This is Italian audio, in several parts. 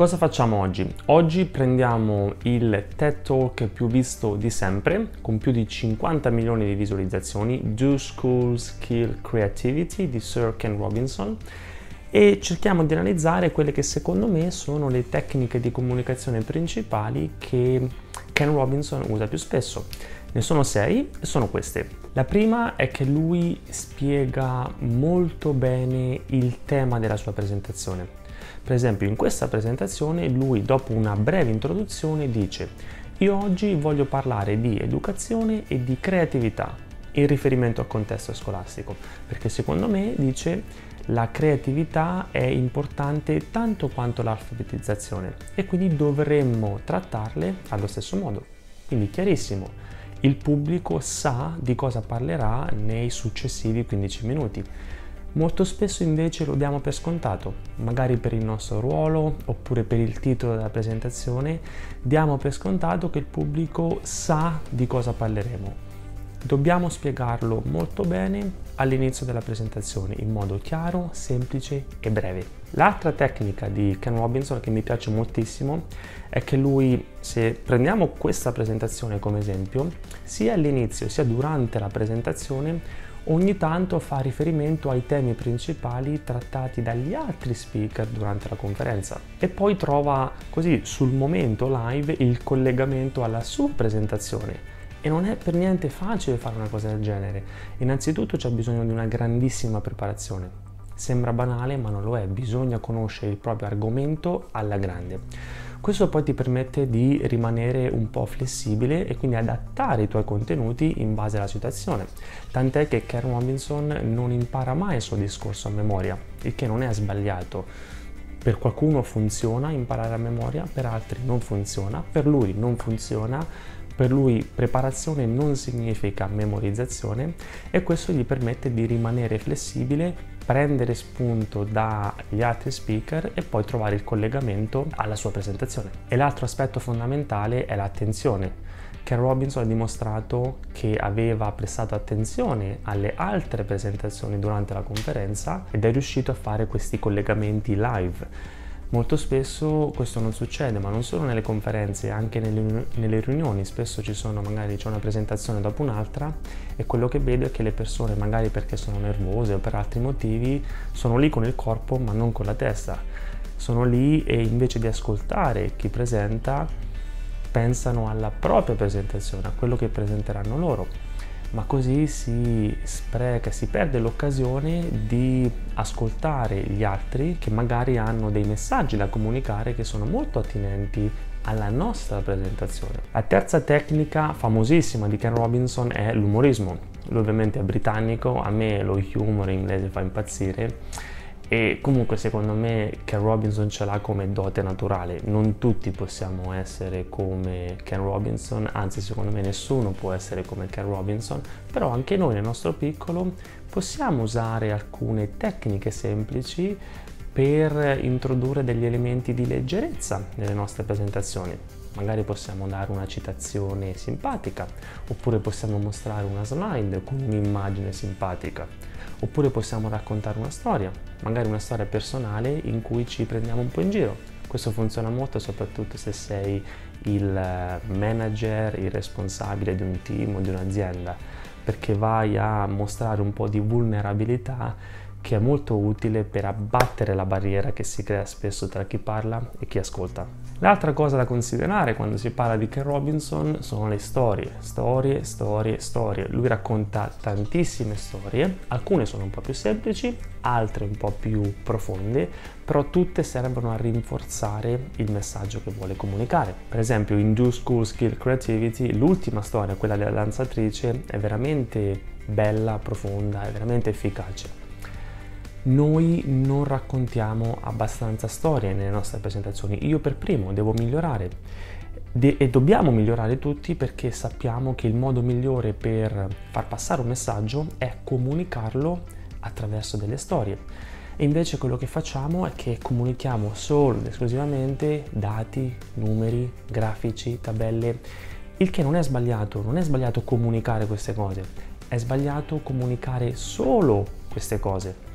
Cosa facciamo oggi? Oggi prendiamo il TED Talk più visto di sempre, con più di 50 milioni di visualizzazioni, Do School Skill Creativity di Sir Ken Robinson e cerchiamo di analizzare quelle che secondo me sono le tecniche di comunicazione principali che Ken Robinson usa più spesso. Ne sono sei e sono queste. La prima è che lui spiega molto bene il tema della sua presentazione. Per esempio in questa presentazione lui dopo una breve introduzione dice io oggi voglio parlare di educazione e di creatività in riferimento al contesto scolastico perché secondo me dice la creatività è importante tanto quanto l'alfabetizzazione e quindi dovremmo trattarle allo stesso modo. Quindi chiarissimo, il pubblico sa di cosa parlerà nei successivi 15 minuti. Molto spesso invece lo diamo per scontato, magari per il nostro ruolo oppure per il titolo della presentazione, diamo per scontato che il pubblico sa di cosa parleremo. Dobbiamo spiegarlo molto bene all'inizio della presentazione in modo chiaro, semplice e breve. L'altra tecnica di Ken Robinson che mi piace moltissimo è che lui, se prendiamo questa presentazione come esempio, sia all'inizio sia durante la presentazione ogni tanto fa riferimento ai temi principali trattati dagli altri speaker durante la conferenza e poi trova così sul momento live il collegamento alla sua presentazione. E non è per niente facile fare una cosa del genere. Innanzitutto c'è bisogno di una grandissima preparazione. Sembra banale, ma non lo è, bisogna conoscere il proprio argomento alla grande. Questo poi ti permette di rimanere un po' flessibile e quindi adattare i tuoi contenuti in base alla situazione. Tant'è che Karen Robinson non impara mai il suo discorso a memoria, il che non è sbagliato. Per qualcuno funziona imparare a memoria, per altri non funziona, per lui non funziona, per lui preparazione non significa memorizzazione e questo gli permette di rimanere flessibile prendere spunto dagli altri speaker e poi trovare il collegamento alla sua presentazione. E l'altro aspetto fondamentale è l'attenzione. Ken Robinson ha dimostrato che aveva prestato attenzione alle altre presentazioni durante la conferenza ed è riuscito a fare questi collegamenti live Molto spesso questo non succede, ma non solo nelle conferenze, anche nelle, nelle, riunioni, spesso ci sono magari c'è una presentazione dopo un'altra e quello che vedo è che le persone magari perché sono nervose o per altri motivi sono lì con il corpo ma non con la testa. Sono lì e invece di ascoltare chi presenta pensano alla propria presentazione, a quello che presenteranno loro ma così si spreca, si perde l'occasione di ascoltare gli altri che magari hanno dei messaggi da comunicare che sono molto attinenti alla nostra presentazione. La terza tecnica famosissima di Ken Robinson è l'umorismo. Lui ovviamente è britannico, a me lo humor in inglese fa impazzire e comunque secondo me Ken Robinson ce l'ha come dote naturale, non tutti possiamo essere come Ken Robinson, anzi secondo me nessuno può essere come Ken Robinson, però anche noi nel nostro piccolo possiamo usare alcune tecniche semplici per introdurre degli elementi di leggerezza nelle nostre presentazioni. Magari possiamo dare una citazione simpatica, oppure possiamo mostrare una slide con un'immagine simpatica, oppure possiamo raccontare una storia, magari una storia personale in cui ci prendiamo un po' in giro. Questo funziona molto soprattutto se sei il manager, il responsabile di un team o di un'azienda, perché vai a mostrare un po' di vulnerabilità che è molto utile per abbattere la barriera che si crea spesso tra chi parla e chi ascolta. L'altra cosa da considerare quando si parla di Ken Robinson sono le storie, storie, storie, storie. Lui racconta tantissime storie, alcune sono un po' più semplici, altre un po' più profonde, però tutte servono a rinforzare il messaggio che vuole comunicare. Per esempio in Do School Skill Creativity l'ultima storia, quella della danzatrice, è veramente bella, profonda, è veramente efficace noi non raccontiamo abbastanza storie nelle nostre presentazioni. Io per primo devo migliorare e dobbiamo migliorare tutti perché sappiamo che il modo migliore per far passare un messaggio è comunicarlo attraverso delle storie. E invece quello che facciamo è che comunichiamo solo ed esclusivamente dati, numeri, grafici, tabelle, il che non è sbagliato, non è sbagliato comunicare queste cose, è sbagliato comunicare solo queste cose.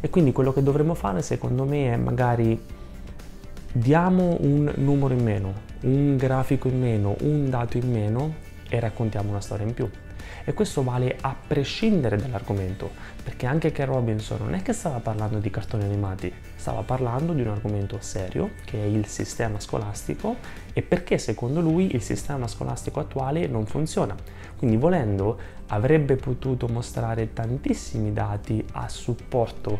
E quindi quello che dovremmo fare secondo me è magari diamo un numero in meno, un grafico in meno, un dato in meno e raccontiamo una storia in più. E questo vale a prescindere dall'argomento, perché anche Ken Robinson non è che stava parlando di cartoni animati, stava parlando di un argomento serio che è il sistema scolastico e perché secondo lui il sistema scolastico attuale non funziona. Quindi volendo avrebbe potuto mostrare tantissimi dati a supporto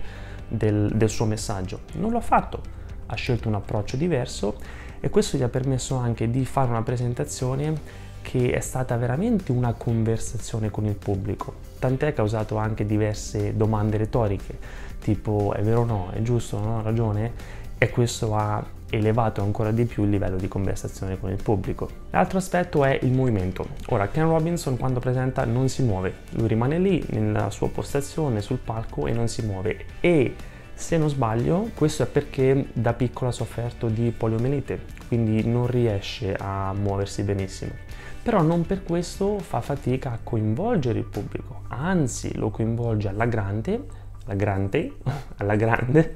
del, del suo messaggio. Non l'ha fatto, ha scelto un approccio diverso e questo gli ha permesso anche di fare una presentazione che è stata veramente una conversazione con il pubblico, tant'è che ha usato anche diverse domande retoriche, tipo è vero o no, è giusto, non ho ragione, e questo ha elevato ancora di più il livello di conversazione con il pubblico. L'altro aspetto è il movimento. Ora, Ken Robinson quando presenta non si muove, lui rimane lì nella sua postazione sul palco e non si muove. E se non sbaglio, questo è perché da piccolo ha sofferto di poliomielite, quindi non riesce a muoversi benissimo però non per questo fa fatica a coinvolgere il pubblico, anzi lo coinvolge alla grande, alla grande, alla grande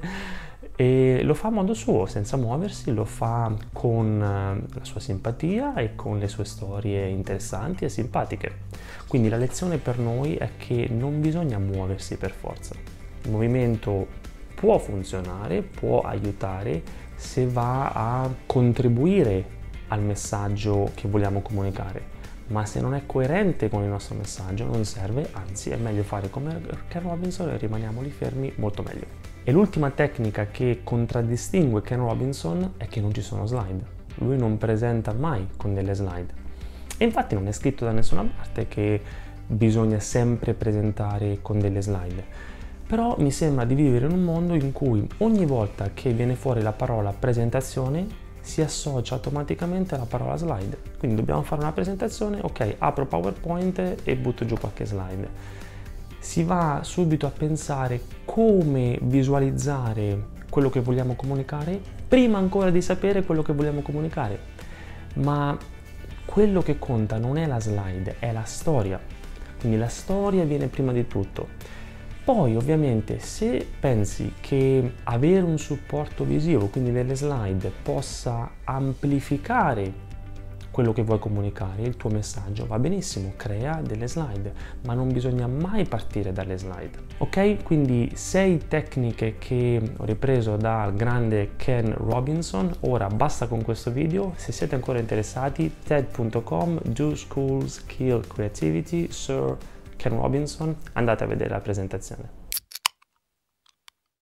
e lo fa a modo suo, senza muoversi, lo fa con eh, la sua simpatia e con le sue storie interessanti e simpatiche. Quindi la lezione per noi è che non bisogna muoversi per forza. Il movimento può funzionare, può aiutare se va a contribuire al messaggio che vogliamo comunicare. Ma se non è coerente con il nostro messaggio non serve, anzi è meglio fare come Ken Robinson e rimaniamo lì fermi molto meglio. E l'ultima tecnica che contraddistingue Ken Robinson è che non ci sono slide. Lui non presenta mai con delle slide. E infatti non è scritto da nessuna parte che bisogna sempre presentare con delle slide. Però mi sembra di vivere in un mondo in cui ogni volta che viene fuori la parola presentazione si associa automaticamente alla parola slide. Quindi dobbiamo fare una presentazione, ok, apro PowerPoint e butto giù qualche slide. Si va subito a pensare come visualizzare quello che vogliamo comunicare prima ancora di sapere quello che vogliamo comunicare. Ma quello che conta non è la slide, è la storia. Quindi la storia viene prima di tutto. Poi ovviamente se pensi che avere un supporto visivo, quindi delle slide, possa amplificare quello che vuoi comunicare, il tuo messaggio, va benissimo, crea delle slide, ma non bisogna mai partire dalle slide. Ok? Quindi sei tecniche che ho ripreso dal grande Ken Robinson, ora basta con questo video, se siete ancora interessati ted.com, do schools kill creativity, sir Ken Robinson, andate a vedere la presentazione.